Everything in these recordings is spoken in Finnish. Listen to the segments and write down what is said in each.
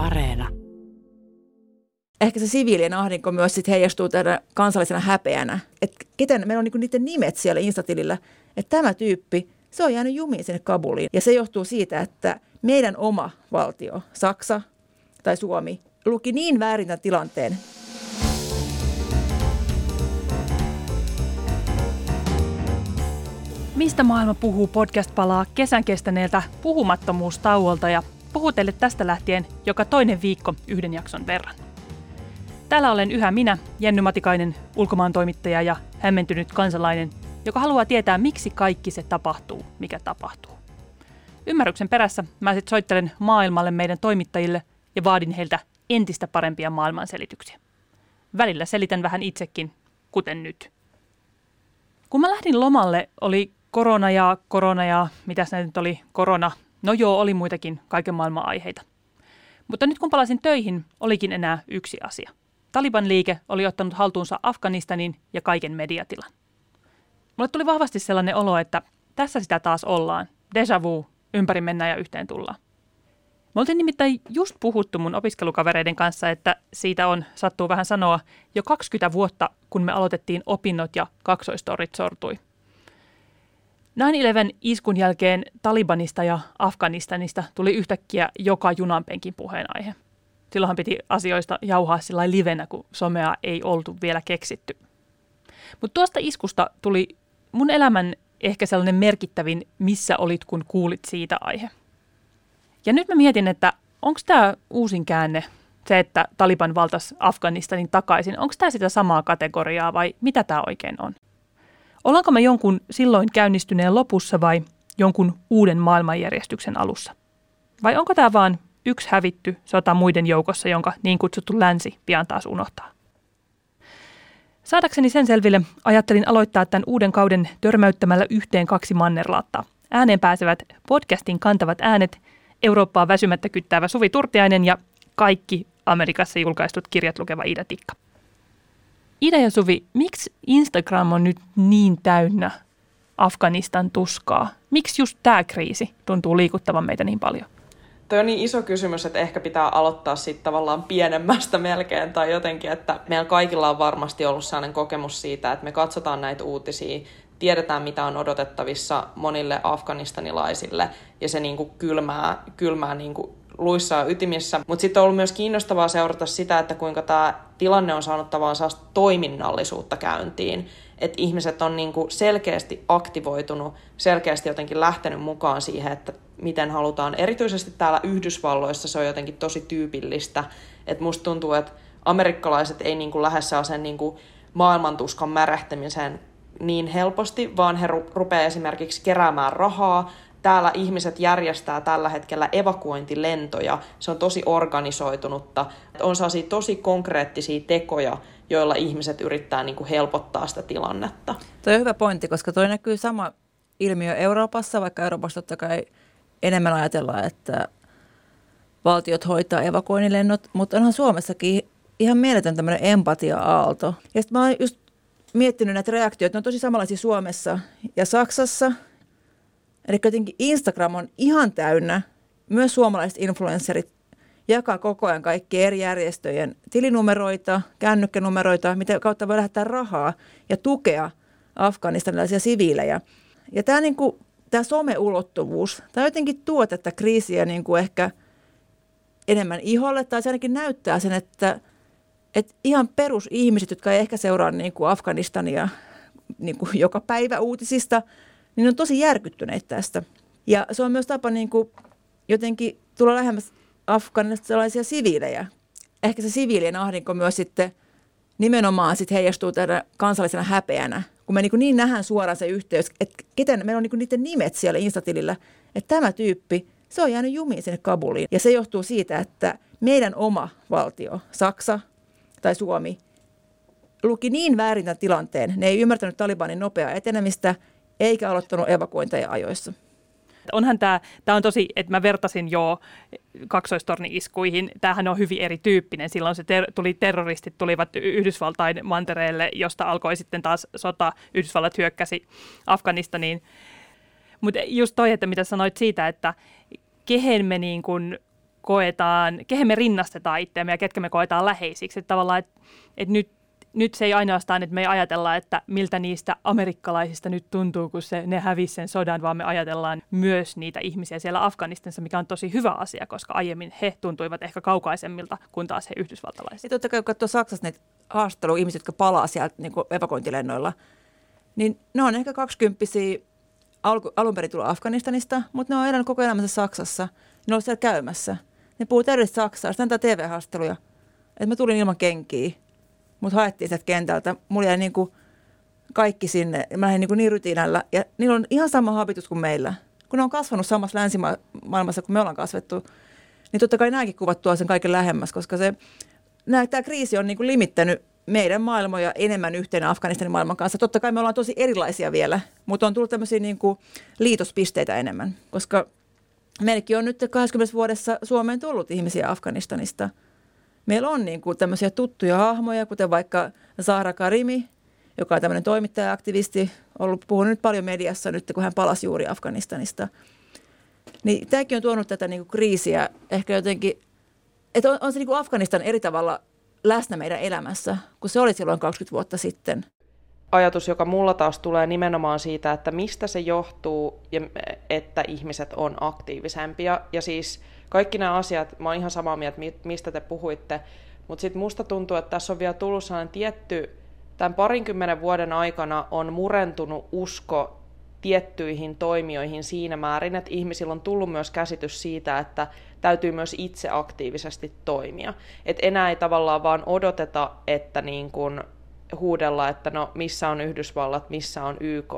Areena. Ehkä se siviilien ahdinko myös sit heijastuu tänä kansallisena häpeänä. Että keten, meillä on niinku niiden nimet siellä Instatilillä, että tämä tyyppi, se on jäänyt jumiin sinne Kabuliin. Ja se johtuu siitä, että meidän oma valtio, Saksa tai Suomi, luki niin väärin tämän tilanteen, Mistä maailma puhuu podcast palaa kesän kestäneeltä puhumattomuustauolta ja puhuu teille tästä lähtien joka toinen viikko yhden jakson verran. Täällä olen yhä minä, Jenny Matikainen, ulkomaan toimittaja ja hämmentynyt kansalainen, joka haluaa tietää, miksi kaikki se tapahtuu, mikä tapahtuu. Ymmärryksen perässä mä sitten soittelen maailmalle meidän toimittajille ja vaadin heiltä entistä parempia maailmanselityksiä. Välillä selitän vähän itsekin, kuten nyt. Kun mä lähdin lomalle, oli korona ja korona ja mitä se nyt oli, korona. No joo, oli muitakin kaiken maailman aiheita. Mutta nyt kun palasin töihin, olikin enää yksi asia. Taliban liike oli ottanut haltuunsa Afganistanin ja kaiken mediatilan. Mulle tuli vahvasti sellainen olo, että tässä sitä taas ollaan. Deja vu, ympäri mennään ja yhteen tullaan. Me oltiin nimittäin just puhuttu mun opiskelukavereiden kanssa, että siitä on, sattuu vähän sanoa, jo 20 vuotta, kun me aloitettiin opinnot ja kaksoistorit sortui – 9-11 iskun jälkeen Talibanista ja Afganistanista tuli yhtäkkiä joka junanpenkin puheenaihe. Silloinhan piti asioista jauhaa sillä livenä, kun somea ei oltu vielä keksitty. Mutta tuosta iskusta tuli mun elämän ehkä sellainen merkittävin, missä olit, kun kuulit siitä aihe. Ja nyt mä mietin, että onko tämä uusin käänne, se, että Taliban valtas Afganistanin takaisin, onko tämä sitä samaa kategoriaa vai mitä tämä oikein on? Ollaanko me jonkun silloin käynnistyneen lopussa vai jonkun uuden maailmanjärjestyksen alussa? Vai onko tämä vain yksi hävitty sota muiden joukossa, jonka niin kutsuttu länsi pian taas unohtaa? Saadakseni sen selville, ajattelin aloittaa tämän uuden kauden törmäyttämällä yhteen kaksi mannerlaattaa. Ääneen pääsevät podcastin kantavat äänet, Eurooppaa väsymättä kyttäävä Suvi Turtiainen ja kaikki Amerikassa julkaistut kirjat lukeva Ida Tikka. Ida ja Suvi, miksi Instagram on nyt niin täynnä Afganistan tuskaa? Miksi just tämä kriisi tuntuu liikuttavan meitä niin paljon? Tuo on niin iso kysymys, että ehkä pitää aloittaa sitten tavallaan pienemmästä melkein tai jotenkin, että meillä kaikilla on varmasti ollut sellainen kokemus siitä, että me katsotaan näitä uutisia, tiedetään mitä on odotettavissa monille afganistanilaisille ja se niin kuin kylmää, kylmää niin kuin luissa ytimissä. Mutta sitten on ollut myös kiinnostavaa seurata sitä, että kuinka tämä tilanne on saanut tavallaan toiminnallisuutta käyntiin. Että ihmiset on niinku selkeästi aktivoitunut, selkeästi jotenkin lähtenyt mukaan siihen, että miten halutaan. Erityisesti täällä Yhdysvalloissa se on jotenkin tosi tyypillistä. Että musta tuntuu, että amerikkalaiset ei niinku lähde sen niinku maailmantuskan märähtämiseen niin helposti, vaan he rupeaa esimerkiksi keräämään rahaa, täällä ihmiset järjestää tällä hetkellä evakuointilentoja. Se on tosi organisoitunutta. On sellaisia tosi konkreettisia tekoja, joilla ihmiset yrittää niin kuin helpottaa sitä tilannetta. Tuo on hyvä pointti, koska toi näkyy sama ilmiö Euroopassa, vaikka Euroopassa totta kai enemmän ajatellaan, että valtiot hoitaa evakuoinnilennot, mutta onhan Suomessakin ihan mieletön tämmöinen empatia-aalto. Ja sitten mä oon just miettinyt näitä reaktioita, ne on tosi samanlaisia Suomessa ja Saksassa – Eli jotenkin Instagram on ihan täynnä, myös suomalaiset influencerit jakaa koko ajan kaikki eri järjestöjen tilinumeroita, kännykkänumeroita, mitä kautta voi lähettää rahaa ja tukea afganistanilaisia siviilejä. Ja tämä, niin kuin, tämä someulottuvuus, tämä jotenkin tuo tätä kriisiä niin kuin ehkä enemmän iholle, tai se ainakin näyttää sen, että, että ihan perusihmiset, jotka ei ehkä seuraa niin kuin Afganistania niin kuin joka päivä uutisista – niin on tosi järkyttyneitä tästä. Ja se on myös tapa niin kuin jotenkin tulla lähemmäs afganistalaisia siviilejä. Ehkä se siviilien ahdinko myös sitten nimenomaan sit heijastuu tänä kansallisena häpeänä, kun me niin, niin nähdään suoraan se yhteys, että keten, meillä on niin niiden nimet siellä Instatilillä, että tämä tyyppi, se on jäänyt jumiin sinne Kabuliin. Ja se johtuu siitä, että meidän oma valtio, Saksa tai Suomi, luki niin väärin tämän tilanteen. Ne ei ymmärtänyt Talibanin nopeaa etenemistä – eikä aloittanut evakuointeja ajoissa. Onhan tämä, tämä on tosi, että mä vertasin jo kaksoistorni-iskuihin. Tämähän on hyvin erityyppinen. Silloin se ter- tuli, terroristit tulivat Yhdysvaltain mantereelle, josta alkoi sitten taas sota. Yhdysvallat hyökkäsi Afganistaniin. Mutta just toi, että mitä sanoit siitä, että kehen me niin kuin koetaan, kehen me rinnastetaan itseämme ja ketkä me koetaan läheisiksi. Että tavallaan, että, että nyt nyt se ei ainoastaan, että me ei ajatella, että miltä niistä amerikkalaisista nyt tuntuu, kun se, ne hävisi sen sodan, vaan me ajatellaan myös niitä ihmisiä siellä Afganistanissa, mikä on tosi hyvä asia, koska aiemmin he tuntuivat ehkä kaukaisemmilta kuin taas he yhdysvaltalaiset. Ja totta kai, kun katsoo Saksassa niitä haastatteluja ihmisiä, jotka palaa sieltä niin evakuointilennoilla, niin ne on ehkä kaksikymppisiä alun perin tullut Afganistanista, mutta ne on elänyt koko elämänsä Saksassa. Ne on siellä käymässä. Ne puhuu täydellistä Saksaa. Sitten antaa TV-haastatteluja. Että mä tulin ilman kenkiä mut haettiin sieltä kentältä. Mulla jäi niin kuin kaikki sinne. Mä lähdin niin, kuin niin rytinällä. Ja niillä on ihan sama habitus kuin meillä. Kun ne on kasvanut samassa länsimaailmassa kuin me ollaan kasvettu, niin totta kai nämäkin kuvat tuo sen kaiken lähemmäs, koska se, tämä kriisi on niin kuin limittänyt meidän maailmoja enemmän yhteen Afganistanin maailman kanssa. Totta kai me ollaan tosi erilaisia vielä, mutta on tullut tämmöisiä niin kuin liitospisteitä enemmän, koska meilläkin on nyt 20 vuodessa Suomeen tullut ihmisiä Afganistanista – meillä on niin kuin tämmöisiä tuttuja hahmoja, kuten vaikka Zahra Karimi, joka on tämmöinen toimittaja-aktivisti, ollut puhunut nyt paljon mediassa nyt, kun hän palasi juuri Afganistanista. Niin tämäkin on tuonut tätä niin kuin kriisiä ehkä jotenkin, että on, on se niin kuin Afganistan eri tavalla läsnä meidän elämässä, kun se oli silloin 20 vuotta sitten. Ajatus, joka mulla taas tulee nimenomaan siitä, että mistä se johtuu, että ihmiset on aktiivisempia. Ja siis kaikki nämä asiat, mä oon ihan samaa mieltä, mistä te puhuitte, mutta sitten musta tuntuu, että tässä on vielä tullut sellainen tietty, tämän parinkymmenen vuoden aikana on murentunut usko tiettyihin toimijoihin siinä määrin, että ihmisillä on tullut myös käsitys siitä, että täytyy myös itse aktiivisesti toimia. Et enää ei tavallaan vaan odoteta, että niin kun huudella, että no missä on Yhdysvallat, missä on YK,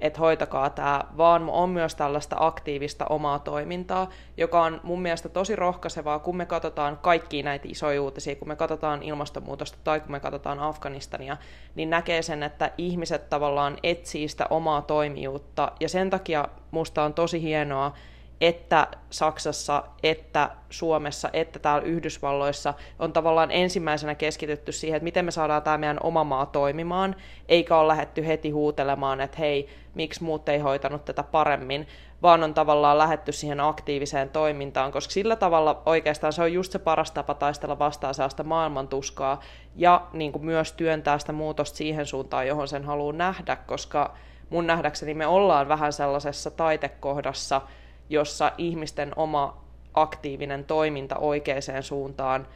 että hoitakaa tämä, vaan on myös tällaista aktiivista omaa toimintaa, joka on mun mielestä tosi rohkaisevaa, kun me katsotaan kaikkia näitä isoja uutisia, kun me katsotaan ilmastonmuutosta tai kun me katsotaan Afganistania, niin näkee sen, että ihmiset tavallaan etsii sitä omaa toimijuutta, ja sen takia musta on tosi hienoa, että Saksassa, että Suomessa, että täällä Yhdysvalloissa on tavallaan ensimmäisenä keskitytty siihen, että miten me saadaan tämä meidän oma maa toimimaan, eikä ole lähetty heti huutelemaan, että hei, miksi muut ei hoitanut tätä paremmin, vaan on tavallaan lähetty siihen aktiiviseen toimintaan, koska sillä tavalla oikeastaan se on just se paras tapa taistella vastaan sellaista maailmantuskaa ja niin kuin myös työntää sitä muutosta siihen suuntaan, johon sen haluaa nähdä, koska mun nähdäkseni me ollaan vähän sellaisessa taitekohdassa, jossa ihmisten oma aktiivinen toiminta oikeaan suuntaan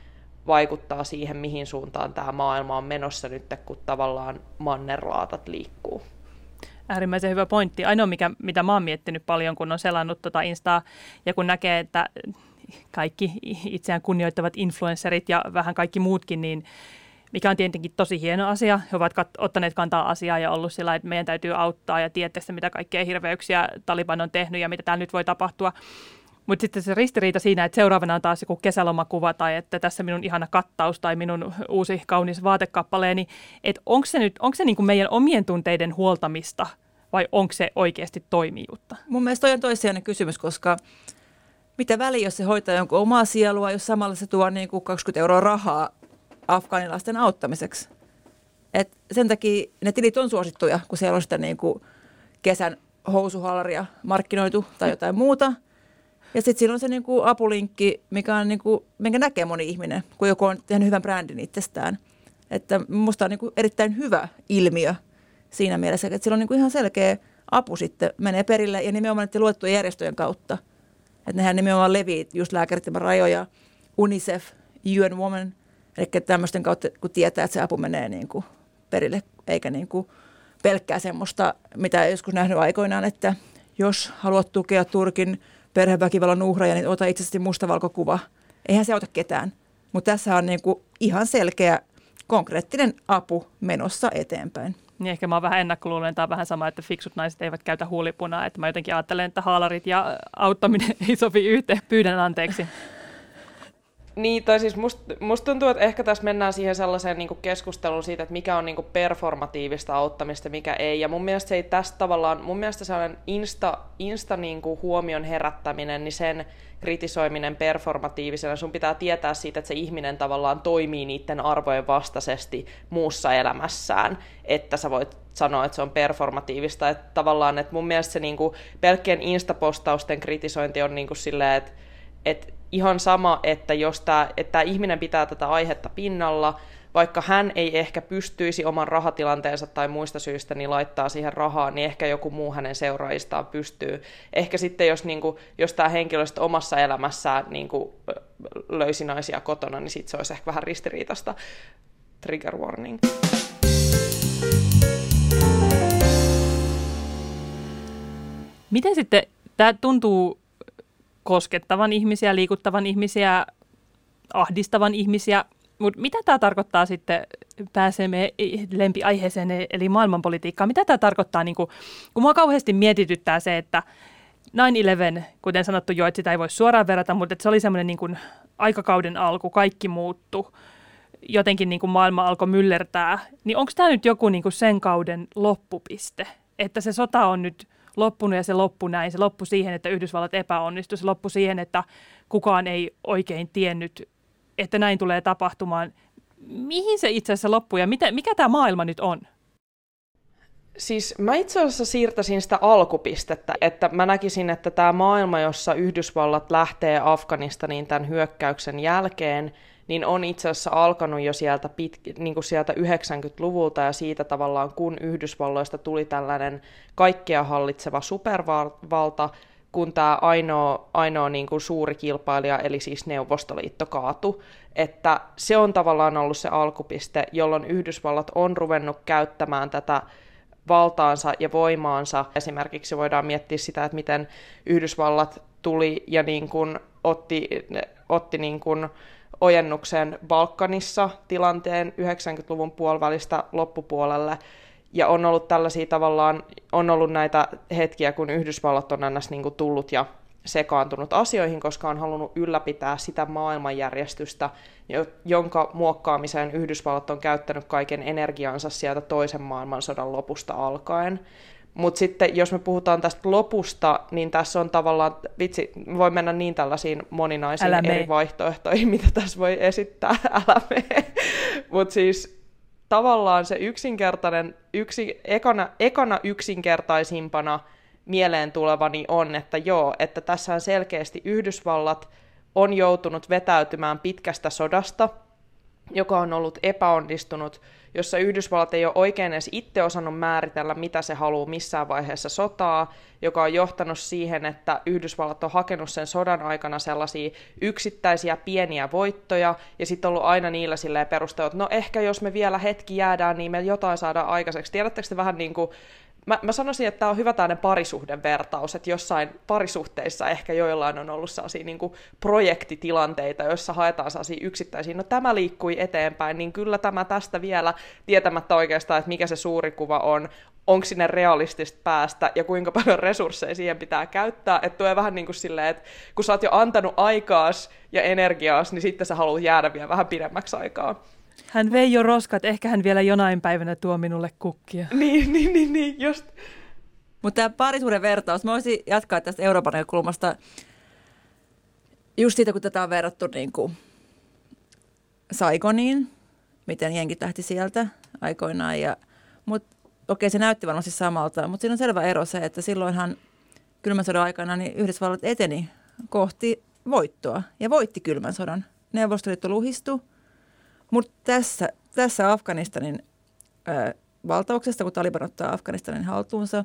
vaikuttaa siihen, mihin suuntaan tämä maailma on menossa nyt, kun tavallaan mannerlaatat liikkuu. Äärimmäisen hyvä pointti. Ainoa, mikä, mitä mä oon miettinyt paljon, kun on selannut tuota Instaa ja kun näkee, että kaikki itseään kunnioittavat influencerit ja vähän kaikki muutkin, niin mikä on tietenkin tosi hieno asia. He ovat kat- ottaneet kantaa asiaa ja ollut sillä, että meidän täytyy auttaa ja tietää mitä kaikkea hirveyksiä Taliban on tehnyt ja mitä täällä nyt voi tapahtua. Mutta sitten se ristiriita siinä, että seuraavana on taas joku kesälomakuva tai että tässä minun ihana kattaus tai minun uusi kaunis vaatekappaleeni. Että onko se nyt onko se niin kuin meidän omien tunteiden huoltamista vai onko se oikeasti toimijuutta? Mun mielestä toi on toissijainen kysymys, koska mitä väliä, jos se hoitaa jonkun omaa sielua, jos samalla se tuo niin kuin 20 euroa rahaa afgaanilaisten auttamiseksi. Et sen takia ne tilit on suosittuja, kun siellä on sitä niin kuin kesän housuhallaria markkinoitu tai jotain muuta. Ja sitten siinä on se niin kuin apulinkki, mikä on niin kuin, minkä näkee moni ihminen, kun joku on tehnyt hyvän brändin itsestään. Että musta on niin kuin erittäin hyvä ilmiö siinä mielessä, että sillä on niin kuin ihan selkeä apu sitten menee perille ja nimenomaan näiden luettujen järjestöjen kautta. Että nehän nimenomaan levii just lääkärit rajoja, UNICEF, UN Women – Eli tämmöisten kautta, kun tietää, että se apu menee niin kuin perille, eikä niin kuin pelkkää semmoista, mitä joskus nähnyt aikoinaan, että jos haluat tukea Turkin perheväkivallan uhraja, niin ota itse asiassa mustavalkokuva. Eihän se auta ketään. Mutta tässä on niin kuin ihan selkeä konkreettinen apu menossa eteenpäin. Niin ehkä mä oon vähän ennakkoluulen, tai vähän sama, että fiksut naiset eivät käytä huulipunaa. Että mä jotenkin ajattelen, että haalarit ja auttaminen ei sovi yhteen. Pyydän anteeksi. Niin, tai siis musta must tuntuu, että ehkä tässä mennään siihen sellaiseen niin keskusteluun siitä, että mikä on niin performatiivista auttamista, mikä ei. Ja mun mielestä se ei tästä tavallaan, mun mielestä sellainen insta, insta niin huomion herättäminen, niin sen kritisoiminen performatiivisena, sun pitää tietää siitä, että se ihminen tavallaan toimii niiden arvojen vastaisesti muussa elämässään, että sä voit sanoa, että se on performatiivista. Että tavallaan, että mun mielestä se niin pelkkien instapostausten kritisointi on niin silleen, että, että ihan sama, että jos tämä, että tämä ihminen pitää tätä aihetta pinnalla, vaikka hän ei ehkä pystyisi oman rahatilanteensa tai muista syistä niin laittaa siihen rahaa, niin ehkä joku muu hänen seuraajistaan pystyy. Ehkä sitten, jos, niin kuin, jos tämä henkilö omassa elämässään niin kuin, löysi naisia kotona, niin sitten se olisi ehkä vähän ristiriitasta. Trigger warning. Miten sitten tämä tuntuu koskettavan ihmisiä, liikuttavan ihmisiä, ahdistavan ihmisiä, mutta mitä tämä tarkoittaa sitten, pääsemme lempiaiheeseen, eli maailmanpolitiikkaan, mitä tämä tarkoittaa, niin kun, kun mua kauheasti mietityttää se, että 9-11, kuten sanottu jo, että sitä ei voi suoraan verrata, mutta se oli semmoinen niin aikakauden alku, kaikki muuttu, jotenkin niin kuin maailma alkoi myllertää, niin onko tämä nyt joku niin kuin sen kauden loppupiste, että se sota on nyt loppunut ja se loppui näin. Se loppui siihen, että Yhdysvallat epäonnistui. Se loppui siihen, että kukaan ei oikein tiennyt, että näin tulee tapahtumaan. Mihin se itse asiassa loppui ja mitä, mikä tämä maailma nyt on? Siis mä itse asiassa siirtäisin sitä alkupistettä, että mä näkisin, että tämä maailma, jossa Yhdysvallat lähtee Afganistaniin tämän hyökkäyksen jälkeen – niin on itse asiassa alkanut jo sieltä, pit, niin kuin sieltä 90-luvulta ja siitä tavallaan, kun Yhdysvalloista tuli tällainen kaikkea hallitseva supervalta, kun tämä ainoa, ainoa niin kuin suuri kilpailija, eli siis Neuvostoliitto, kaatu. Että se on tavallaan ollut se alkupiste, jolloin Yhdysvallat on ruvennut käyttämään tätä valtaansa ja voimaansa. Esimerkiksi voidaan miettiä sitä, että miten Yhdysvallat tuli ja niin kuin otti, otti niin kuin ojennuksen Balkanissa tilanteen 90-luvun puolivälistä loppupuolelle. Ja on ollut tällaisia tavallaan, on ollut näitä hetkiä, kun Yhdysvallat on ns. Niin kuin tullut ja sekaantunut asioihin, koska on halunnut ylläpitää sitä maailmanjärjestystä, jonka muokkaamiseen Yhdysvallat on käyttänyt kaiken energiansa sieltä toisen maailmansodan lopusta alkaen. Mutta sitten jos me puhutaan tästä lopusta, niin tässä on tavallaan, vitsi, voi mennä niin tällaisiin moninaisiin Älä eri vaihtoehtoihin, mitä tässä voi esittää, älä Mutta siis tavallaan se yksinkertainen, yksi, ekana, ekana yksinkertaisimpana mieleen tulevani on, että joo, että tässä on selkeästi Yhdysvallat on joutunut vetäytymään pitkästä sodasta, joka on ollut epäonnistunut, jossa Yhdysvallat ei ole oikein edes itse osannut määritellä, mitä se haluaa missään vaiheessa sotaa, joka on johtanut siihen, että Yhdysvallat on hakenut sen sodan aikana sellaisia yksittäisiä pieniä voittoja, ja sitten ollut aina niillä silleen että no ehkä jos me vielä hetki jäädään, niin me jotain saadaan aikaiseksi. Tiedättekö te vähän niin kuin mä, mä sanoisin, että tämä on hyvä tämmöinen parisuhden vertaus, että jossain parisuhteissa ehkä joillain on ollut sellaisia niin kuin projektitilanteita, joissa haetaan sellaisia yksittäisiä, no tämä liikkui eteenpäin, niin kyllä tämä tästä vielä tietämättä oikeastaan, että mikä se suuri kuva on, onko sinne realistista päästä ja kuinka paljon resursseja siihen pitää käyttää, että tuo vähän niin kuin silleen, että kun sä oot jo antanut aikaas ja energiaas, niin sitten sä haluat jäädä vielä vähän pidemmäksi aikaa. Hän vei jo roskat, ehkä hän vielä jonain päivänä tuo minulle kukkia. Niin, niin, niin, niin just. Mutta tämä parisuuden vertaus, mä voisin jatkaa tästä Euroopan näkökulmasta just siitä, kun tätä on verrattu niin kuin Saigoniin, miten jenkit lähti sieltä aikoinaan. Ja, mutta okei, se näytti varmasti samalta, mutta siinä on selvä ero se, että silloinhan kylmän sodan aikana niin Yhdysvallat eteni kohti voittoa ja voitti kylmän sodan. Neuvostoliitto luhistui mutta tässä, tässä Afganistanin ö, valtauksesta, kun Taliban ottaa Afganistanin haltuunsa,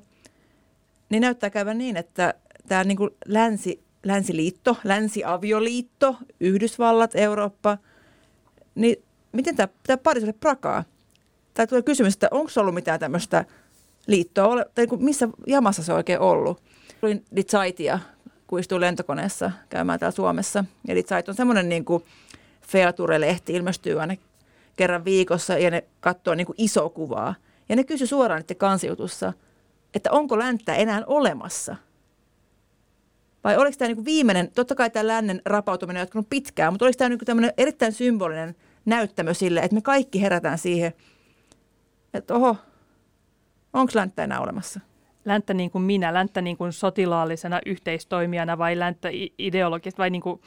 niin näyttää käyvän niin, että tämä niin kuin länsi, länsiliitto, länsiavioliitto, Yhdysvallat, Eurooppa, niin miten tämä, parisuhde prakaa? Tai tulee kysymys, että onko ollut mitään tämmöistä liittoa, tai niin kuin missä jamassa se on oikein ollut? Luin Ditsaitia, kun istuin lentokoneessa käymään täällä Suomessa. Ja Ditsait on semmoinen niin kuin – Feature-lehti ilmestyy aina kerran viikossa ja ne katsoo niin kuin iso kuvaa. Ja ne kysy suoraan niiden kansiutussa, että onko länttä enää olemassa. Vai oliko tämä niin kuin viimeinen, totta kai tämä lännen rapautuminen on jatkunut pitkään, mutta oliko tämä niin tämmöinen erittäin symbolinen näyttämö sille, että me kaikki herätään siihen, että oho, onko länttä enää olemassa? Länttä niin kuin minä, länttä niin kuin sotilaallisena yhteistoimijana vai länttä ideologista vai niin kuin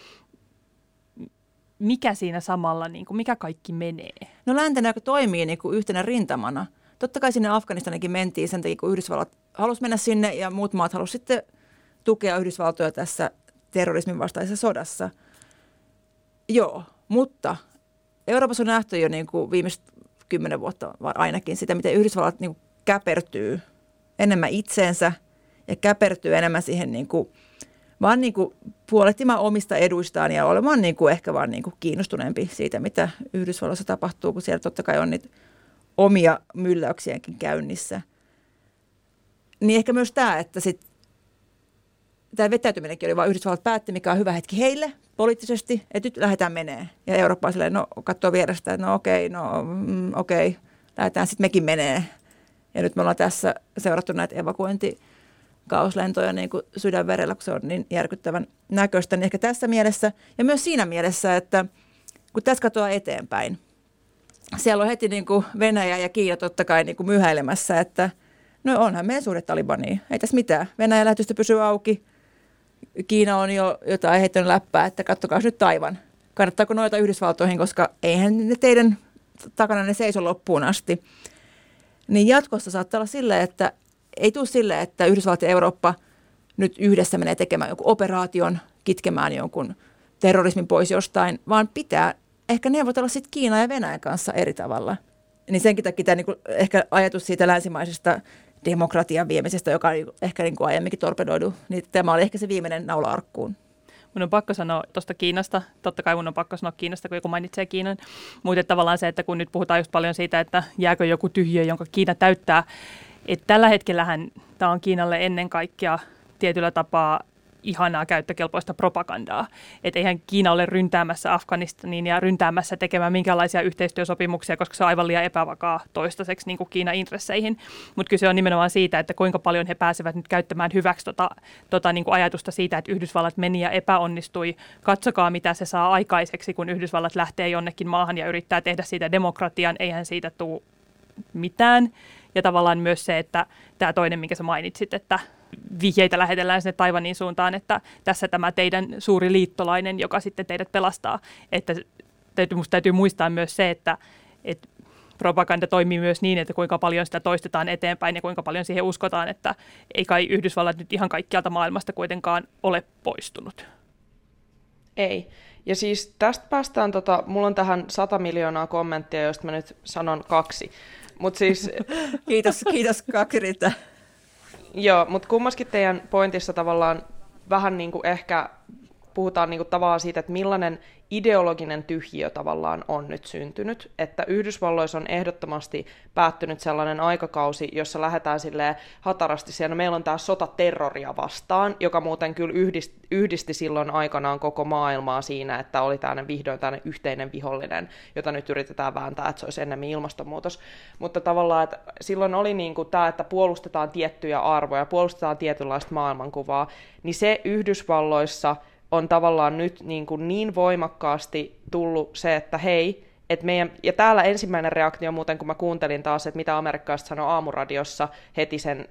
mikä siinä samalla, niin kuin, mikä kaikki menee? No läntenä, toimii niin kuin yhtenä rintamana. Totta kai sinne Afganistanikin mentiin sen takia, kun Yhdysvallat halusi mennä sinne ja muut maat halusivat sitten tukea Yhdysvaltoja tässä terrorismin vastaisessa sodassa. Joo, mutta Euroopassa on nähty jo niin kuin viimeiset kymmenen vuotta ainakin sitä, miten Yhdysvallat niin kuin käpertyy enemmän itseensä ja käpertyy enemmän siihen niin kuin, vaan niin kuin puolettimaan omista eduistaan ja olemaan niin kuin ehkä vaan niin kuin kiinnostuneempi siitä, mitä Yhdysvalloissa tapahtuu, kun siellä totta kai on niitä omia mylläyksiäkin käynnissä. Niin ehkä myös tämä, että sit, tämä vetäytyminenkin oli vaan Yhdysvallat päätti, mikä on hyvä hetki heille poliittisesti, että nyt lähdetään menee. Ja Eurooppa silleen, no katsoo vierestä, että no okei, no mm, okei, lähdetään sitten mekin menee. Ja nyt me ollaan tässä seurattu näitä evakuointikauslentoja niin kuin sydänverellä, kun se on niin järkyttävän näköistä. Niin ehkä tässä mielessä ja myös siinä mielessä, että kun tässä katsoa eteenpäin, siellä on heti niin kuin Venäjä ja Kiina totta kai niin kuin myhäilemässä, että no onhan meidän suhde Talibaniin. Ei tässä mitään. Venäjän lähetystö pysyy auki. Kiina on jo jotain heittänyt läppää, että kattokaa nyt Taivan. Kannattaako noita Yhdysvaltoihin, koska eihän ne teidän takana ne seiso loppuun asti. Niin jatkossa saattaa olla silleen, että ei tule silleen, että Yhdysvallat ja Eurooppa nyt yhdessä menee tekemään jonkun operaation, kitkemään jonkun terrorismin pois jostain, vaan pitää ehkä neuvotella sitten Kiina ja Venäjän kanssa eri tavalla. Niin senkin takia tämä niinku, ehkä ajatus siitä länsimaisesta demokratian viemisestä, joka on ehkä niinku aiemminkin torpedoidu, niin tämä oli ehkä se viimeinen naula arkkuun. Mun on pakko sanoa tuosta Kiinasta, totta kai mun on pakko sanoa Kiinasta, kun joku mainitsee Kiinan, mutta tavallaan se, että kun nyt puhutaan just paljon siitä, että jääkö joku tyhjö, jonka Kiina täyttää, että tällä hetkellähän tämä on Kiinalle ennen kaikkea tietyllä tapaa ihanaa käyttökelpoista propagandaa. Että eihän Kiina ole ryntäämässä Afganistaniin ja ryntäämässä tekemään minkälaisia yhteistyösopimuksia, koska se on aivan liian epävakaa toistaiseksi niin kuin Kiinan intresseihin. Mutta kyse on nimenomaan siitä, että kuinka paljon he pääsevät nyt käyttämään hyväksi tota, tota niin kuin ajatusta siitä, että Yhdysvallat meni ja epäonnistui. Katsokaa, mitä se saa aikaiseksi, kun Yhdysvallat lähtee jonnekin maahan ja yrittää tehdä siitä demokratian. Eihän siitä tule mitään. Ja tavallaan myös se, että tämä toinen, minkä sä mainitsit, että vihjeitä lähetellään sinne Taivanin suuntaan, että tässä tämä teidän suuri liittolainen, joka sitten teidät pelastaa. Että täytyy, musta täytyy muistaa myös se, että, että propaganda toimii myös niin, että kuinka paljon sitä toistetaan eteenpäin ja kuinka paljon siihen uskotaan, että ei kai Yhdysvallat nyt ihan kaikkialta maailmasta kuitenkaan ole poistunut. Ei. Ja siis tästä päästään, tota, mulla on tähän 100 miljoonaa kommenttia, joista mä nyt sanon kaksi. Mut siis... kiitos, kiitos Kakrita. Joo, mutta kummaskin teidän pointissa tavallaan vähän niin kuin ehkä puhutaan niin kuin tavallaan siitä, että millainen ideologinen tyhjiö tavallaan on nyt syntynyt, että Yhdysvalloissa on ehdottomasti päättynyt sellainen aikakausi, jossa lähdetään sille hatarasti siellä. No, meillä on tämä sota terroria vastaan, joka muuten kyllä yhdisti, yhdisti silloin aikanaan koko maailmaa siinä, että oli tämmöinen vihdoin tämmöinen yhteinen vihollinen, jota nyt yritetään vääntää, että se olisi enemmän ilmastonmuutos. Mutta tavallaan, että silloin oli niin kuin tämä, että puolustetaan tiettyjä arvoja, puolustetaan tietynlaista maailmankuvaa, niin se Yhdysvalloissa – on tavallaan nyt niin, kuin niin voimakkaasti tullut se, että hei, et meidän, ja täällä ensimmäinen reaktio muuten, kun mä kuuntelin taas, että mitä amerikkalaiset sanoo aamuradiossa heti, sen,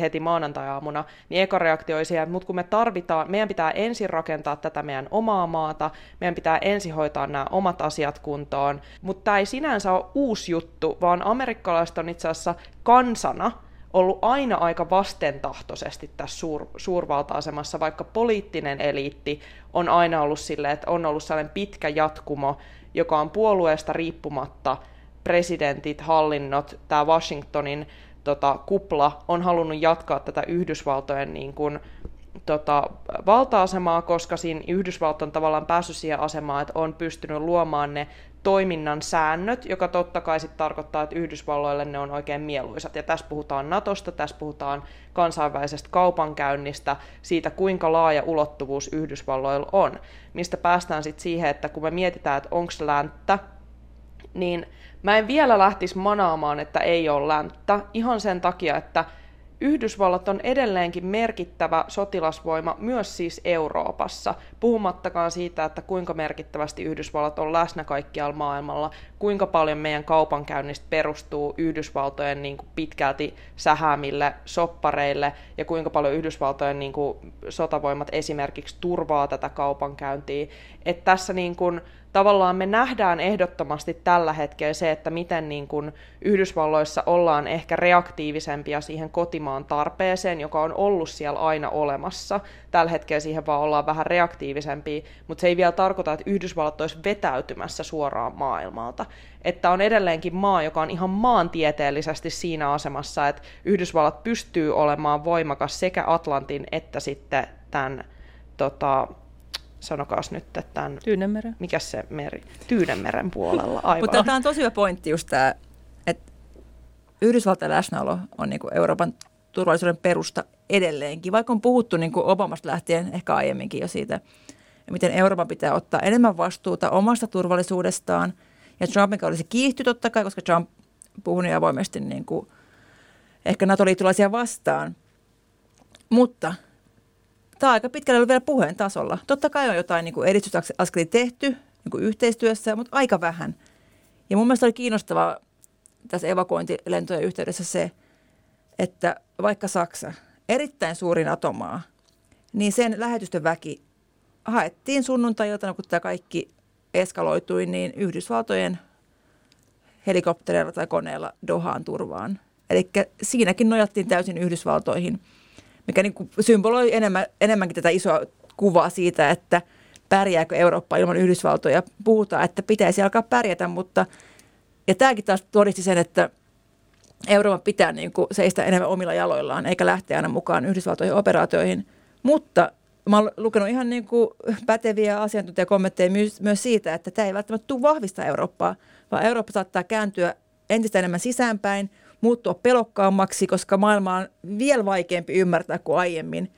heti maanantai-aamuna, niin eka reaktio oli siihen, että mut kun me tarvitaan, meidän pitää ensin rakentaa tätä meidän omaa maata, meidän pitää ensin hoitaa nämä omat asiat kuntoon, mutta tämä ei sinänsä ole uusi juttu, vaan amerikkalaiset on itse asiassa kansana, ollut aina aika vastentahtoisesti tässä suur, suurvalta-asemassa, vaikka poliittinen eliitti on aina ollut silleen, että on ollut sellainen pitkä jatkumo, joka on puolueesta riippumatta, presidentit, hallinnot, tämä Washingtonin tota, kupla on halunnut jatkaa tätä Yhdysvaltojen niin kuin, tota, valta-asemaa, koska siinä Yhdysvalto on tavallaan päässyt siihen asemaan, että on pystynyt luomaan ne toiminnan säännöt, joka totta kai sitten tarkoittaa, että Yhdysvalloille ne on oikein mieluisat. Ja tässä puhutaan Natosta, tässä puhutaan kansainvälisestä kaupankäynnistä, siitä kuinka laaja ulottuvuus Yhdysvalloilla on. Mistä päästään sitten siihen, että kun me mietitään, että onko länttä, niin mä en vielä lähtisi manaamaan, että ei ole länttä, ihan sen takia, että Yhdysvallat on edelleenkin merkittävä sotilasvoima myös siis Euroopassa, puhumattakaan siitä, että kuinka merkittävästi Yhdysvallat on läsnä kaikkialla maailmalla, kuinka paljon meidän kaupankäynnistä perustuu Yhdysvaltojen niin kuin pitkälti sähäämille soppareille ja kuinka paljon Yhdysvaltojen niin kuin, sotavoimat esimerkiksi turvaa tätä kaupankäyntiä. Et tässä niin kuin, tavallaan me nähdään ehdottomasti tällä hetkellä se, että miten niin kuin Yhdysvalloissa ollaan ehkä reaktiivisempia siihen kotimaan tarpeeseen, joka on ollut siellä aina olemassa. Tällä hetkellä siihen vaan ollaan vähän reaktiivisempia, mutta se ei vielä tarkoita, että Yhdysvallat olisi vetäytymässä suoraan maailmalta. Että on edelleenkin maa, joka on ihan maantieteellisesti siinä asemassa, että Yhdysvallat pystyy olemaan voimakas sekä Atlantin että sitten tämän tota, sanokaas nyt, että tämän... Tyynemeren. Mikä se meri? Tyynemeren puolella, aivan. Mutta tämä on tosi hyvä pointti just tämä, että Yhdysvaltain läsnäolo on niin kuin Euroopan turvallisuuden perusta edelleenkin, vaikka on puhuttu niin kuin Obamasta lähtien ehkä aiemminkin jo siitä, miten Euroopan pitää ottaa enemmän vastuuta omasta turvallisuudestaan. Ja Trumpin kaudella se kiihtyi totta kai, koska Trump puhui niin avoimesti niin kuin ehkä NATO-liittolaisia vastaan. Mutta tämä on aika pitkälle ollut vielä puheen tasolla. Totta kai on jotain niin edistysaskelia tehty niin kuin yhteistyössä, mutta aika vähän. Ja mun mielestä oli kiinnostavaa tässä evakuointilentojen yhteydessä se, että vaikka Saksa, erittäin suurin atomaa, niin sen lähetystön väki haettiin sunnuntai-iltana, kun tämä kaikki eskaloitui, niin Yhdysvaltojen helikoptereilla tai koneella Dohaan turvaan. Eli siinäkin nojattiin täysin Yhdysvaltoihin – mikä niin kuin symboloi enemmän, enemmänkin tätä isoa kuvaa siitä, että pärjääkö Eurooppa ilman Yhdysvaltoja. Puhutaan, että pitäisi alkaa pärjätä, mutta ja tämäkin taas todisti sen, että Euroopan pitää niin kuin seistä enemmän omilla jaloillaan, eikä lähteä aina mukaan Yhdysvaltoihin operaatioihin. Mutta mä olen lukenut ihan niin kuin päteviä asiantuntijakommentteja myös, myös siitä, että tämä ei välttämättä tule vahvistaa Eurooppaa, vaan Eurooppa saattaa kääntyä entistä enemmän sisäänpäin – muuttua pelokkaammaksi, koska maailma on vielä vaikeampi ymmärtää kuin aiemmin.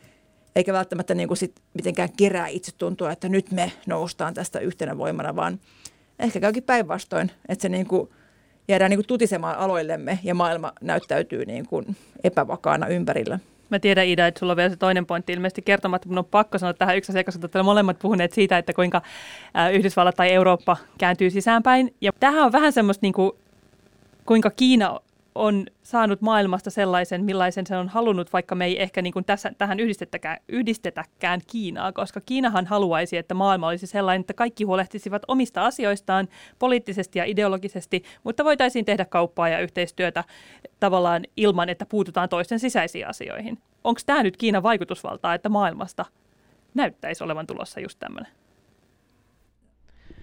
Eikä välttämättä niin kuin sit mitenkään kerää itse tuntua, että nyt me noustaan tästä yhtenä voimana, vaan ehkä käykin päinvastoin, että se niin kuin jäädään niin kuin tutisemaan aloillemme ja maailma näyttäytyy niin kuin epävakaana ympärillä. Mä tiedän Ida, että sulla on vielä se toinen pointti ilmeisesti kertomatta, mutta on pakko sanoa tähän yksi asia, koska molemmat puhuneet siitä, että kuinka Yhdysvallat tai Eurooppa kääntyy sisäänpäin. Ja tähän on vähän semmoista, niin kuin, kuinka Kiina on saanut maailmasta sellaisen, millaisen se on halunnut, vaikka me ei ehkä niin kuin tässä, tähän yhdistetäkään, yhdistetäkään Kiinaa, koska Kiinahan haluaisi, että maailma olisi sellainen, että kaikki huolehtisivat omista asioistaan poliittisesti ja ideologisesti, mutta voitaisiin tehdä kauppaa ja yhteistyötä tavallaan ilman, että puututaan toisten sisäisiin asioihin. Onko tämä nyt Kiinan vaikutusvaltaa, että maailmasta näyttäisi olevan tulossa just tämmöinen?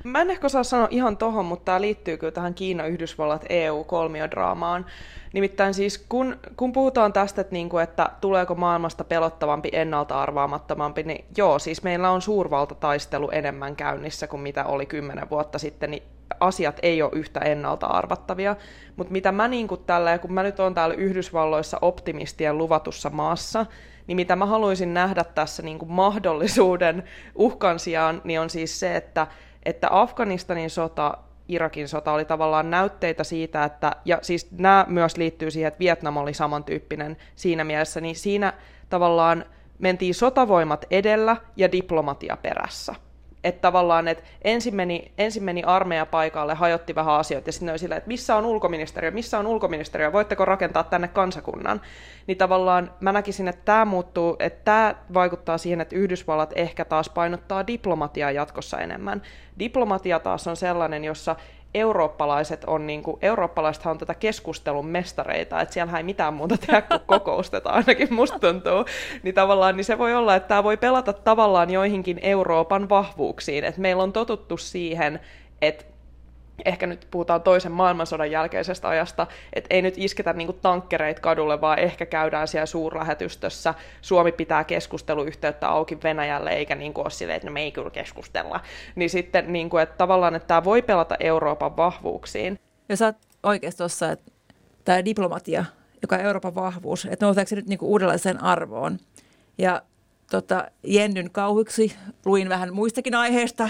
Mä en ehkä osaa sanoa ihan tohon, mutta tämä liittyy kyllä tähän Kiina, Yhdysvallat, EU-kolmiodraamaan. Nimittäin siis kun, kun puhutaan tästä, että, niinku, että tuleeko maailmasta pelottavampi, ennalta arvaamattomampi, niin joo, siis meillä on suurvaltataistelu enemmän käynnissä kuin mitä oli kymmenen vuotta sitten, niin asiat ei ole yhtä ennalta arvattavia. Mutta mitä mä niin kuin tällä, kun mä nyt oon täällä Yhdysvalloissa optimistien luvatussa maassa, niin mitä mä haluaisin nähdä tässä niin kuin mahdollisuuden uhkan sijaan, niin on siis se, että että Afganistanin sota, Irakin sota oli tavallaan näytteitä siitä, että, ja siis nämä myös liittyy siihen, että Vietnam oli samantyyppinen siinä mielessä, niin siinä tavallaan mentiin sotavoimat edellä ja diplomatia perässä. Että tavallaan, että ensin meni, ensin meni armeija paikalle, hajotti vähän asioita, ja sitten oli silleen, että missä on ulkoministeriö, missä on ulkoministeriö, voitteko rakentaa tänne kansakunnan. Niin tavallaan mä näkisin, että tämä muuttuu, että tämä vaikuttaa siihen, että Yhdysvallat ehkä taas painottaa diplomatiaa jatkossa enemmän. Diplomatia taas on sellainen, jossa eurooppalaiset on, niin kuin, eurooppalaisethan on tätä keskustelun mestareita, että siellä ei mitään muuta tehdä kuin kokoustetaan, ainakin musta tuntuu. Niin tavallaan niin se voi olla, että tämä voi pelata tavallaan joihinkin Euroopan vahvuuksiin, että meillä on totuttu siihen, että ehkä nyt puhutaan toisen maailmansodan jälkeisestä ajasta, että ei nyt isketä niinku tankkерeit kadulle, vaan ehkä käydään siellä suurlähetystössä. Suomi pitää keskusteluyhteyttä auki Venäjälle, eikä niinku ole silleen, että no me ei kyllä keskustella. Niin sitten niinku, että tavallaan, että tämä voi pelata Euroopan vahvuuksiin. Ja sä oot tuossa, että tämä diplomatia, joka on Euroopan vahvuus, että nouseeko se nyt niinku uudenlaiseen arvoon. Ja tota, Jennyn kauhuksi luin vähän muistakin aiheista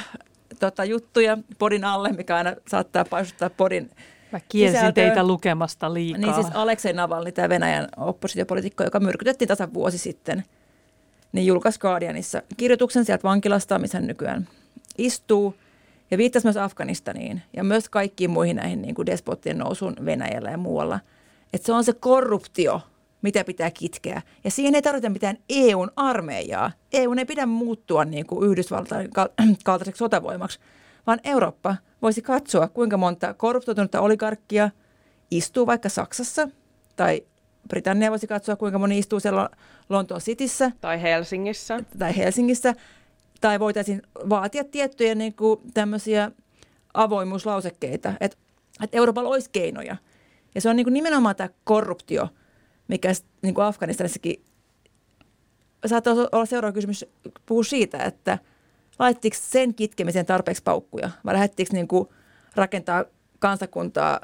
tota, juttuja podin alle, mikä aina saattaa paisuttaa podin Mä kielsin sisältöön. teitä lukemasta liikaa. Niin siis Aleksei Navalny, tämä Venäjän oppositiopolitiikko, joka myrkytettiin tasan vuosi sitten, niin julkaisi Guardianissa kirjoituksen sieltä vankilasta, missä hän nykyään istuu. Ja viittasi myös Afganistaniin ja myös kaikkiin muihin näihin niin kuin despottien nousuun Venäjällä ja muualla. Että se on se korruptio, mitä pitää kitkeä. Ja siihen ei tarvita mitään EUn armeijaa. EUn ei pidä muuttua niin kuin Yhdysvaltain kaltaiseksi sotavoimaksi, vaan Eurooppa voisi katsoa, kuinka monta korruptoitunutta oligarkkia istuu vaikka Saksassa tai Britannia voisi katsoa, kuinka moni istuu siellä Lontoon Cityssä. Tai Helsingissä. Tai Helsingissä. Tai voitaisiin vaatia tiettyjä niin kuin, tämmöisiä avoimuuslausekkeita, että, että Euroopalla olisi keinoja. Ja se on niin kuin nimenomaan tämä korruptio, mikä niin kuin Afganistanissakin saattaa olla seuraava kysymys, puhua siitä, että laittiko sen kitkemiseen tarpeeksi paukkuja vai lähdettikö niin kuin rakentaa kansakuntaa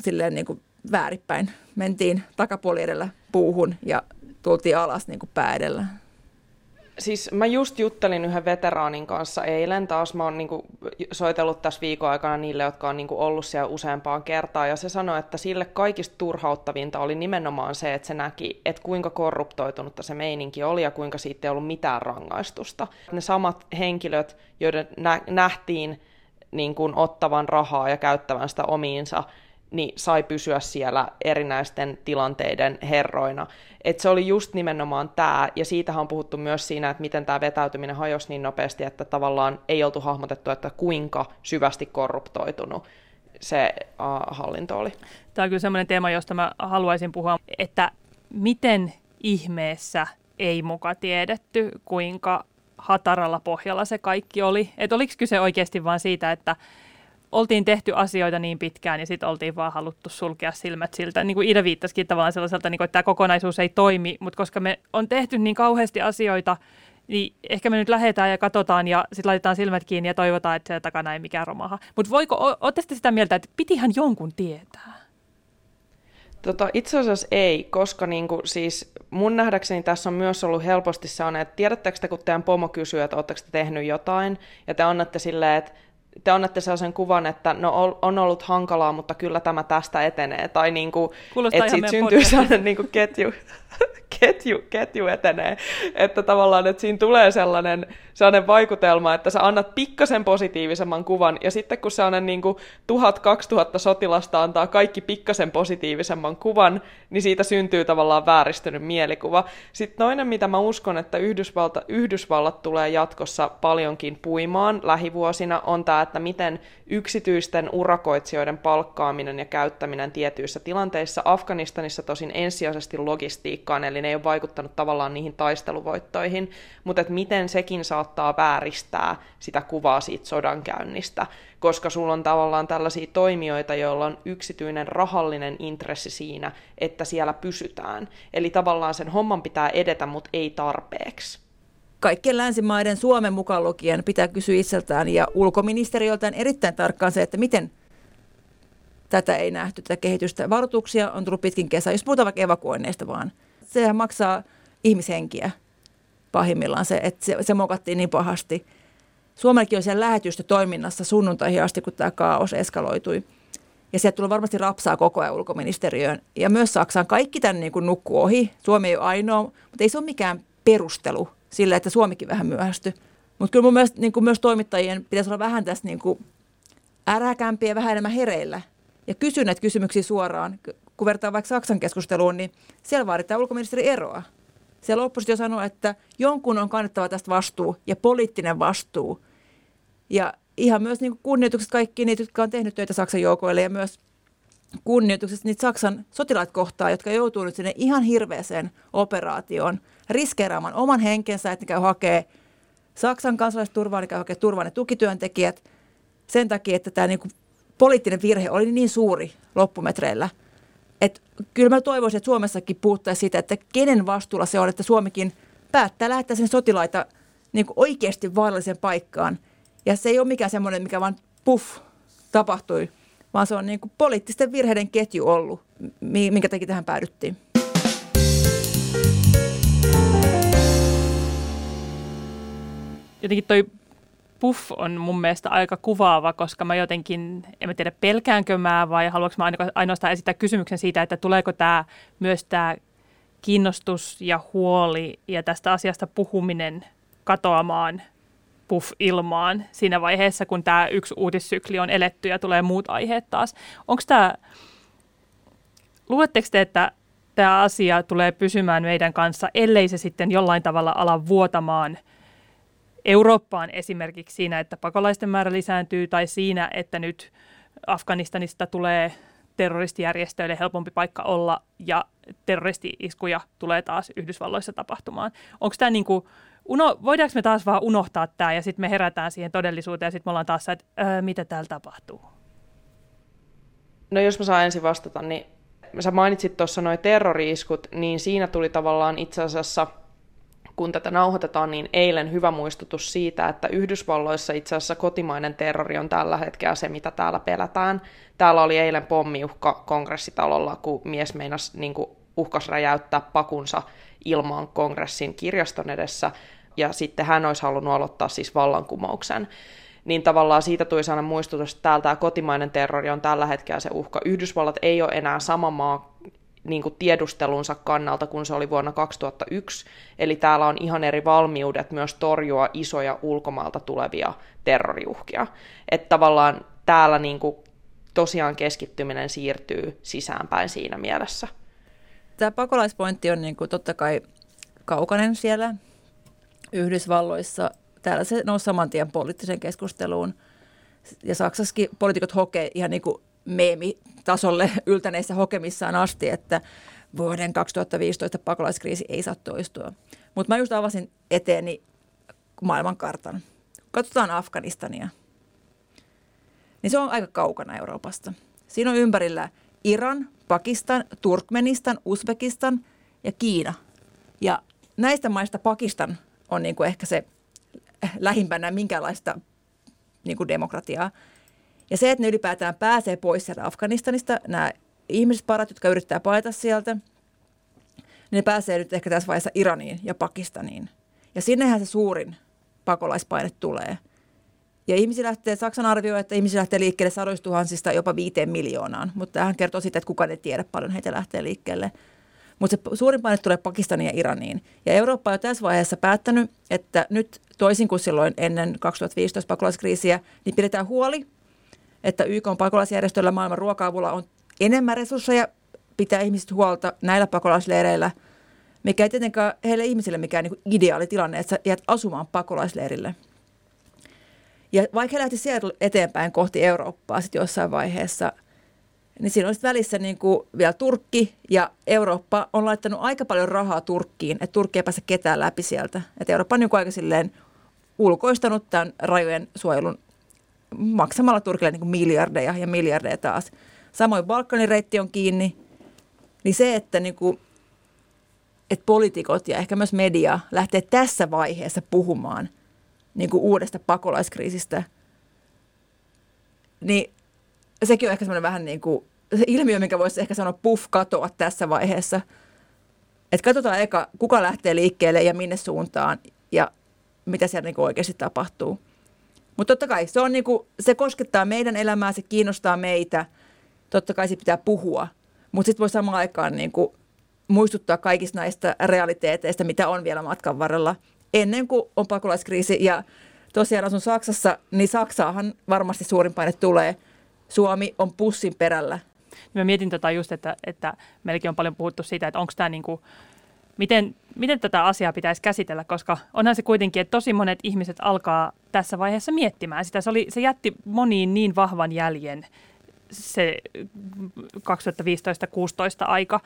silleen niin kuin väärinpäin. Mentiin takapuoli edellä puuhun ja tultiin alas niin kuin pää edellä. Siis mä just juttelin yhden veteraanin kanssa eilen, taas mä oon niinku soitellut tässä viikon aikana niille, jotka on niinku ollut siellä useampaan kertaan, ja se sanoi, että sille kaikista turhauttavinta oli nimenomaan se, että se näki, että kuinka korruptoitunutta se meininki oli ja kuinka siitä ei ollut mitään rangaistusta. Ne samat henkilöt, joiden nähtiin niin kuin ottavan rahaa ja käyttävän sitä omiinsa, niin sai pysyä siellä erinäisten tilanteiden herroina. Et se oli just nimenomaan tämä, ja siitähän on puhuttu myös siinä, että miten tämä vetäytyminen hajosi niin nopeasti, että tavallaan ei oltu hahmotettu, että kuinka syvästi korruptoitunut se uh, hallinto oli. Tämä on kyllä sellainen teema, josta mä haluaisin puhua, että miten ihmeessä ei muka tiedetty, kuinka hataralla pohjalla se kaikki oli. Että oliko kyse oikeasti vain siitä, että oltiin tehty asioita niin pitkään ja sitten oltiin vaan haluttu sulkea silmät siltä. Niin kuin Ida viittasikin tavallaan sellaiselta, niin kuin, että tämä kokonaisuus ei toimi, mutta koska me on tehty niin kauheasti asioita, niin ehkä me nyt lähdetään ja katsotaan ja sitten laitetaan silmät kiinni ja toivotaan, että se takana ei mikään romaha. Mutta voiko, ootte sitä mieltä, että pitihän jonkun tietää? Tota, itse asiassa ei, koska niinku, siis mun nähdäkseni tässä on myös ollut helposti sellainen, että tiedättekö te, kun teidän pomo kysyy, että oletteko te tehnyt jotain, ja te annatte silleen, että te annatte sellaisen kuvan, että no on ollut hankalaa, mutta kyllä tämä tästä etenee. Tai niin kuin, että siitä syntyy sellainen niin kuin ketju, ketju, ketju etenee. Että tavallaan, että siinä tulee sellainen, sellainen vaikutelma, että sä annat pikkasen positiivisemman kuvan, ja sitten kun sellainen niin kuin 1000-2000 sotilasta antaa kaikki pikkasen positiivisemman kuvan, niin siitä syntyy tavallaan vääristynyt mielikuva. Sitten toinen, mitä mä uskon, että Yhdysvalta, Yhdysvallat tulee jatkossa paljonkin puimaan lähivuosina, on tämä, että miten yksityisten urakoitsijoiden palkkaaminen ja käyttäminen tietyissä tilanteissa, Afganistanissa tosin ensisijaisesti logistiikkaan, eli ne ei ole vaikuttanut tavallaan niihin taisteluvoittoihin, mutta että miten sekin saattaa vääristää sitä kuvaa siitä sodankäynnistä, koska sulla on tavallaan tällaisia toimijoita, joilla on yksityinen rahallinen intressi siinä, että siellä pysytään. Eli tavallaan sen homman pitää edetä, mutta ei tarpeeksi kaikkien länsimaiden Suomen mukaan lukien pitää kysyä itseltään ja ulkoministeriöltään erittäin tarkkaan se, että miten tätä ei nähty, tätä kehitystä. Varoituksia on tullut pitkin kesää, jos puhutaan vaikka evakuoinneista vaan. Sehän maksaa ihmishenkiä pahimmillaan se, että se, se mokattiin niin pahasti. Suomellakin on siellä lähetystö toiminnassa sunnuntaihin asti, kun tämä kaos eskaloitui. Ja sieltä tulee varmasti rapsaa koko ajan ulkoministeriöön. Ja myös Saksaan kaikki tämän niin kuin nukkuu ohi. Suomi ei ole ainoa, mutta ei se ole mikään perustelu sille, että Suomikin vähän myöhästyi. Mutta kyllä mun mielestä niin kuin myös toimittajien pitäisi olla vähän tässä niin kuin äräkämpiä vähän enemmän hereillä. Ja kysy näitä kysymyksiä suoraan. Kun vertaa vaikka Saksan keskusteluun, niin siellä vaaditaan ulkoministeri eroa. Siellä oppositio sanoo, että jonkun on kannettava tästä vastuu ja poliittinen vastuu. Ja ihan myös niin kunnioitukset kaikki niitä, jotka on tehnyt töitä Saksan joukoille ja myös kunnioituksesta niitä Saksan sotilaat kohtaa, jotka joutuu nyt sinne ihan hirveäseen operaatioon riskeeraamaan oman henkensä, että ne käy hakee Saksan kansalaisturvaa, ne käy hakee turvaa ne tukityöntekijät sen takia, että tämä niinku poliittinen virhe oli niin suuri loppumetreillä. Että kyllä mä toivoisin, että Suomessakin puhuttaisiin siitä, että kenen vastuulla se on, että Suomikin päättää lähettää sen sotilaita niin oikeasti vaaralliseen paikkaan. Ja se ei ole mikään semmoinen, mikä vaan puff tapahtui – vaan se on niin kuin poliittisten virheiden ketju ollut, minkä takia tähän päädyttiin. Jotenkin toi puff on mun mielestä aika kuvaava, koska mä jotenkin, en mä tiedä pelkäänkö mä vai haluanko mä ainoastaan esittää kysymyksen siitä, että tuleeko tämä myös tämä kiinnostus ja huoli ja tästä asiasta puhuminen katoamaan – puff ilmaan siinä vaiheessa, kun tämä yksi uutissykli on eletty ja tulee muut aiheet taas. Onko tämä, luuletteko te, että tämä asia tulee pysymään meidän kanssa, ellei se sitten jollain tavalla ala vuotamaan Eurooppaan esimerkiksi siinä, että pakolaisten määrä lisääntyy tai siinä, että nyt Afganistanista tulee terroristijärjestöille helpompi paikka olla ja terroristi-iskuja tulee taas Yhdysvalloissa tapahtumaan. Onko tämä niin kuin, uno, voidaanko me taas vaan unohtaa tämä ja sitten me herätään siihen todellisuuteen ja sitten me ollaan taas että öö, mitä täällä tapahtuu? No jos mä saan ensin vastata, niin sä mainitsit tuossa noin terroriiskut, niin siinä tuli tavallaan itse asiassa – kun tätä nauhoitetaan, niin eilen hyvä muistutus siitä, että Yhdysvalloissa itse asiassa kotimainen terrori on tällä hetkellä se, mitä täällä pelätään. Täällä oli eilen pommiuhka kongressitalolla, kun mies meinasi niin kuin uhkas räjäyttää pakunsa ilmaan kongressin kirjaston edessä, ja sitten hän olisi halunnut aloittaa siis vallankumouksen. Niin tavallaan siitä tuli sellainen muistutus, että täällä tämä kotimainen terrori on tällä hetkellä se uhka. Yhdysvallat ei ole enää sama maa niin kuin tiedustelunsa kannalta, kun se oli vuonna 2001. Eli täällä on ihan eri valmiudet myös torjua isoja ulkomaalta tulevia terroriuhkia. Että tavallaan täällä niin kuin tosiaan keskittyminen siirtyy sisäänpäin siinä mielessä. Tämä pakolaispointti on niin kuin totta kai kaukainen siellä Yhdysvalloissa. Täällä se nousi saman tien poliittiseen keskusteluun. Ja Saksassakin poliitikot hokee ihan niin kuin meemitasolle yltäneissä hokemissaan asti, että vuoden 2015 pakolaiskriisi ei saa toistua. Mutta mä just avasin eteeni maailmankartan. Katsotaan Afganistania. Niin se on aika kaukana Euroopasta. Siinä on ympärillä Iran, Pakistan, Turkmenistan, Uzbekistan ja Kiina. Ja näistä maista Pakistan on niin kuin ehkä se lähimpänä minkälaista niin kuin demokratiaa. Ja se, että ne ylipäätään pääsee pois sieltä Afganistanista, nämä ihmisparat, jotka yrittää paeta sieltä, niin ne pääsee nyt ehkä tässä vaiheessa Iraniin ja Pakistaniin. Ja sinnehän se suurin pakolaispaine tulee. Ja ihmisiä lähtee, Saksan arvio, että ihmisiä lähtee liikkeelle sadoistuhansista jopa viiteen miljoonaan. Mutta tähän kertoo siitä, että kukaan ei tiedä paljon heitä lähtee liikkeelle. Mutta se suurin paine tulee Pakistaniin ja Iraniin. Ja Eurooppa on jo tässä vaiheessa päättänyt, että nyt toisin kuin silloin ennen 2015 pakolaiskriisiä, niin pidetään huoli että YK on pakolaisjärjestöllä maailman ruoka-avulla on enemmän resursseja pitää ihmiset huolta näillä pakolaisleireillä, mikä ei tietenkään heille ihmisille mikään niin ideaali tilanne, että sä jäät asumaan pakolaisleirille. Ja vaikka he lähti sieltä eteenpäin kohti Eurooppaa sitten jossain vaiheessa, niin siinä on välissä niin kuin vielä Turkki ja Eurooppa on laittanut aika paljon rahaa Turkkiin, että Turkki ei pääse ketään läpi sieltä. Että Eurooppa on niin aika silleen ulkoistanut tämän rajojen suojelun maksamalla Turkille niin kuin miljardeja ja miljardeja taas. Samoin Balkanin reitti on kiinni. Niin se, että, niin kuin, että poliitikot ja ehkä myös media lähtee tässä vaiheessa puhumaan niin kuin uudesta pakolaiskriisistä, niin sekin on ehkä semmoinen vähän niin kuin se ilmiö, mikä voisi ehkä sanoa puff katoa tässä vaiheessa. Että katsotaan eka, kuka lähtee liikkeelle ja minne suuntaan ja mitä siellä niin oikeasti tapahtuu. Mutta totta kai se, on niinku, se koskettaa meidän elämää, se kiinnostaa meitä. Totta kai se pitää puhua. Mutta sitten voi samaan aikaan niinku muistuttaa kaikista näistä realiteeteista, mitä on vielä matkan varrella ennen kuin on pakolaiskriisi. Ja tosiaan asun Saksassa, niin Saksaahan varmasti suurin paine tulee. Suomi on pussin perällä. Mä mietin tota just, että, että meilläkin on paljon puhuttu siitä, että onko tämä niinku miten, miten tätä asiaa pitäisi käsitellä, koska onhan se kuitenkin, että tosi monet ihmiset alkaa tässä vaiheessa miettimään sitä. Se, oli, se jätti moniin niin vahvan jäljen se 2015-2016 aika.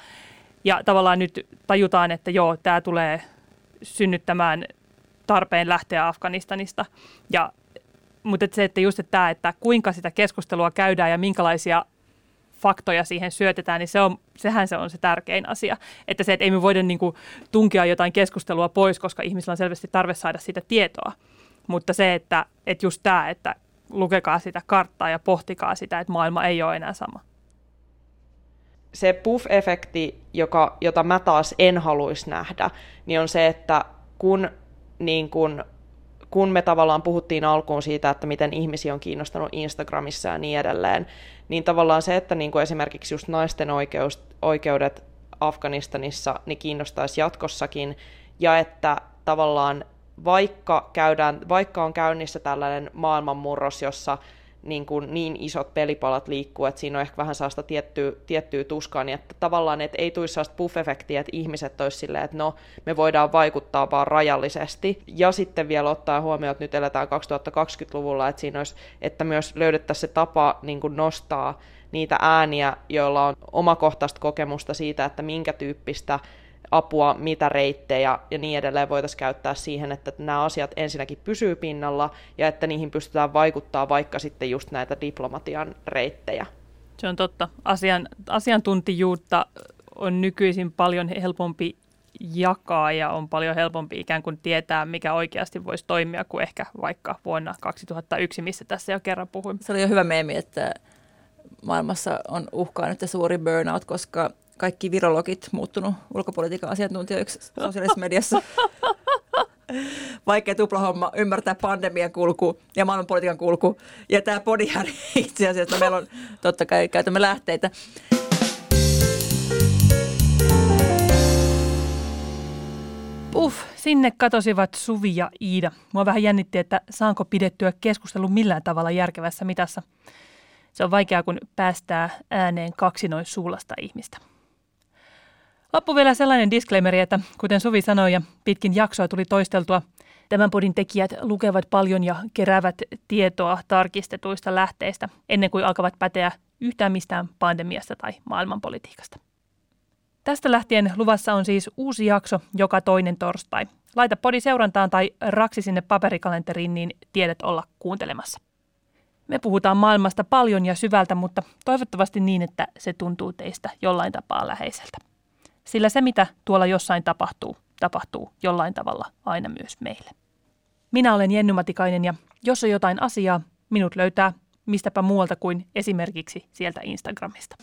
Ja tavallaan nyt tajutaan, että joo, tämä tulee synnyttämään tarpeen lähteä Afganistanista. Ja, mutta se, että just että tämä, että kuinka sitä keskustelua käydään ja minkälaisia faktoja siihen syötetään, niin se on, sehän se on se tärkein asia. Että se, että ei me voida niin kuin tunkia jotain keskustelua pois, koska ihmisillä on selvästi tarve saada sitä tietoa. Mutta se, että, että just tämä, että lukekaa sitä karttaa ja pohtikaa sitä, että maailma ei ole enää sama. Se puff-efekti, joka, jota mä taas en haluaisi nähdä, niin on se, että kun niin kun kun me tavallaan puhuttiin alkuun siitä, että miten ihmisiä on kiinnostanut Instagramissa ja niin edelleen, niin tavallaan se, että niin kuin esimerkiksi just naisten oikeus, oikeudet Afganistanissa niin kiinnostaisi jatkossakin, ja että tavallaan vaikka, käydään, vaikka on käynnissä tällainen maailmanmurros, jossa niin, kuin niin isot pelipalat liikkuu, että siinä on ehkä vähän sellaista tiettyä, tiettyä tuskaa, niin että tavallaan että ei tulisi sellaista puff-efektiä, että ihmiset olisivat silleen, että no, me voidaan vaikuttaa vaan rajallisesti. Ja sitten vielä ottaa huomioon, että nyt eletään 2020-luvulla, että siinä olisi, että myös löydettäisiin se tapa niin kuin nostaa niitä ääniä, joilla on omakohtaista kokemusta siitä, että minkä tyyppistä apua, mitä reittejä ja niin edelleen voitaisiin käyttää siihen, että nämä asiat ensinnäkin pysyy pinnalla ja että niihin pystytään vaikuttaa vaikka sitten just näitä diplomatian reittejä. Se on totta. Asian, asiantuntijuutta on nykyisin paljon helpompi jakaa ja on paljon helpompi ikään kuin tietää, mikä oikeasti voisi toimia kuin ehkä vaikka vuonna 2001, missä tässä jo kerran puhuin. Se oli jo hyvä meemi, että maailmassa on uhkaa nyt suuri burnout, koska kaikki virologit muuttunut ulkopolitiikan asiantuntijoiksi sosiaalisessa mediassa. Vaikea tuplahomma ymmärtää pandemian kulku ja maailmanpolitiikan kulku. Ja tämä podihan itse asiassa, meillä on totta kai käytämme lähteitä. Uff, sinne katosivat Suvi ja Iida. Mua vähän jännitti, että saanko pidettyä keskustelun millään tavalla järkevässä mitassa. Se on vaikeaa, kun päästää ääneen kaksi noin suulasta ihmistä. Loppu vielä sellainen disclaimeri, että kuten Suvi sanoi ja pitkin jaksoa tuli toisteltua, tämän podin tekijät lukevat paljon ja keräävät tietoa tarkistetuista lähteistä ennen kuin alkavat päteä yhtään mistään pandemiasta tai maailmanpolitiikasta. Tästä lähtien luvassa on siis uusi jakso joka toinen torstai. Laita podi seurantaan tai raksi sinne paperikalenteriin, niin tiedät olla kuuntelemassa. Me puhutaan maailmasta paljon ja syvältä, mutta toivottavasti niin, että se tuntuu teistä jollain tapaa läheiseltä. Sillä se, mitä tuolla jossain tapahtuu, tapahtuu jollain tavalla aina myös meille. Minä olen Jenny Matikainen ja jos on jotain asiaa, minut löytää mistäpä muualta kuin esimerkiksi sieltä Instagramista.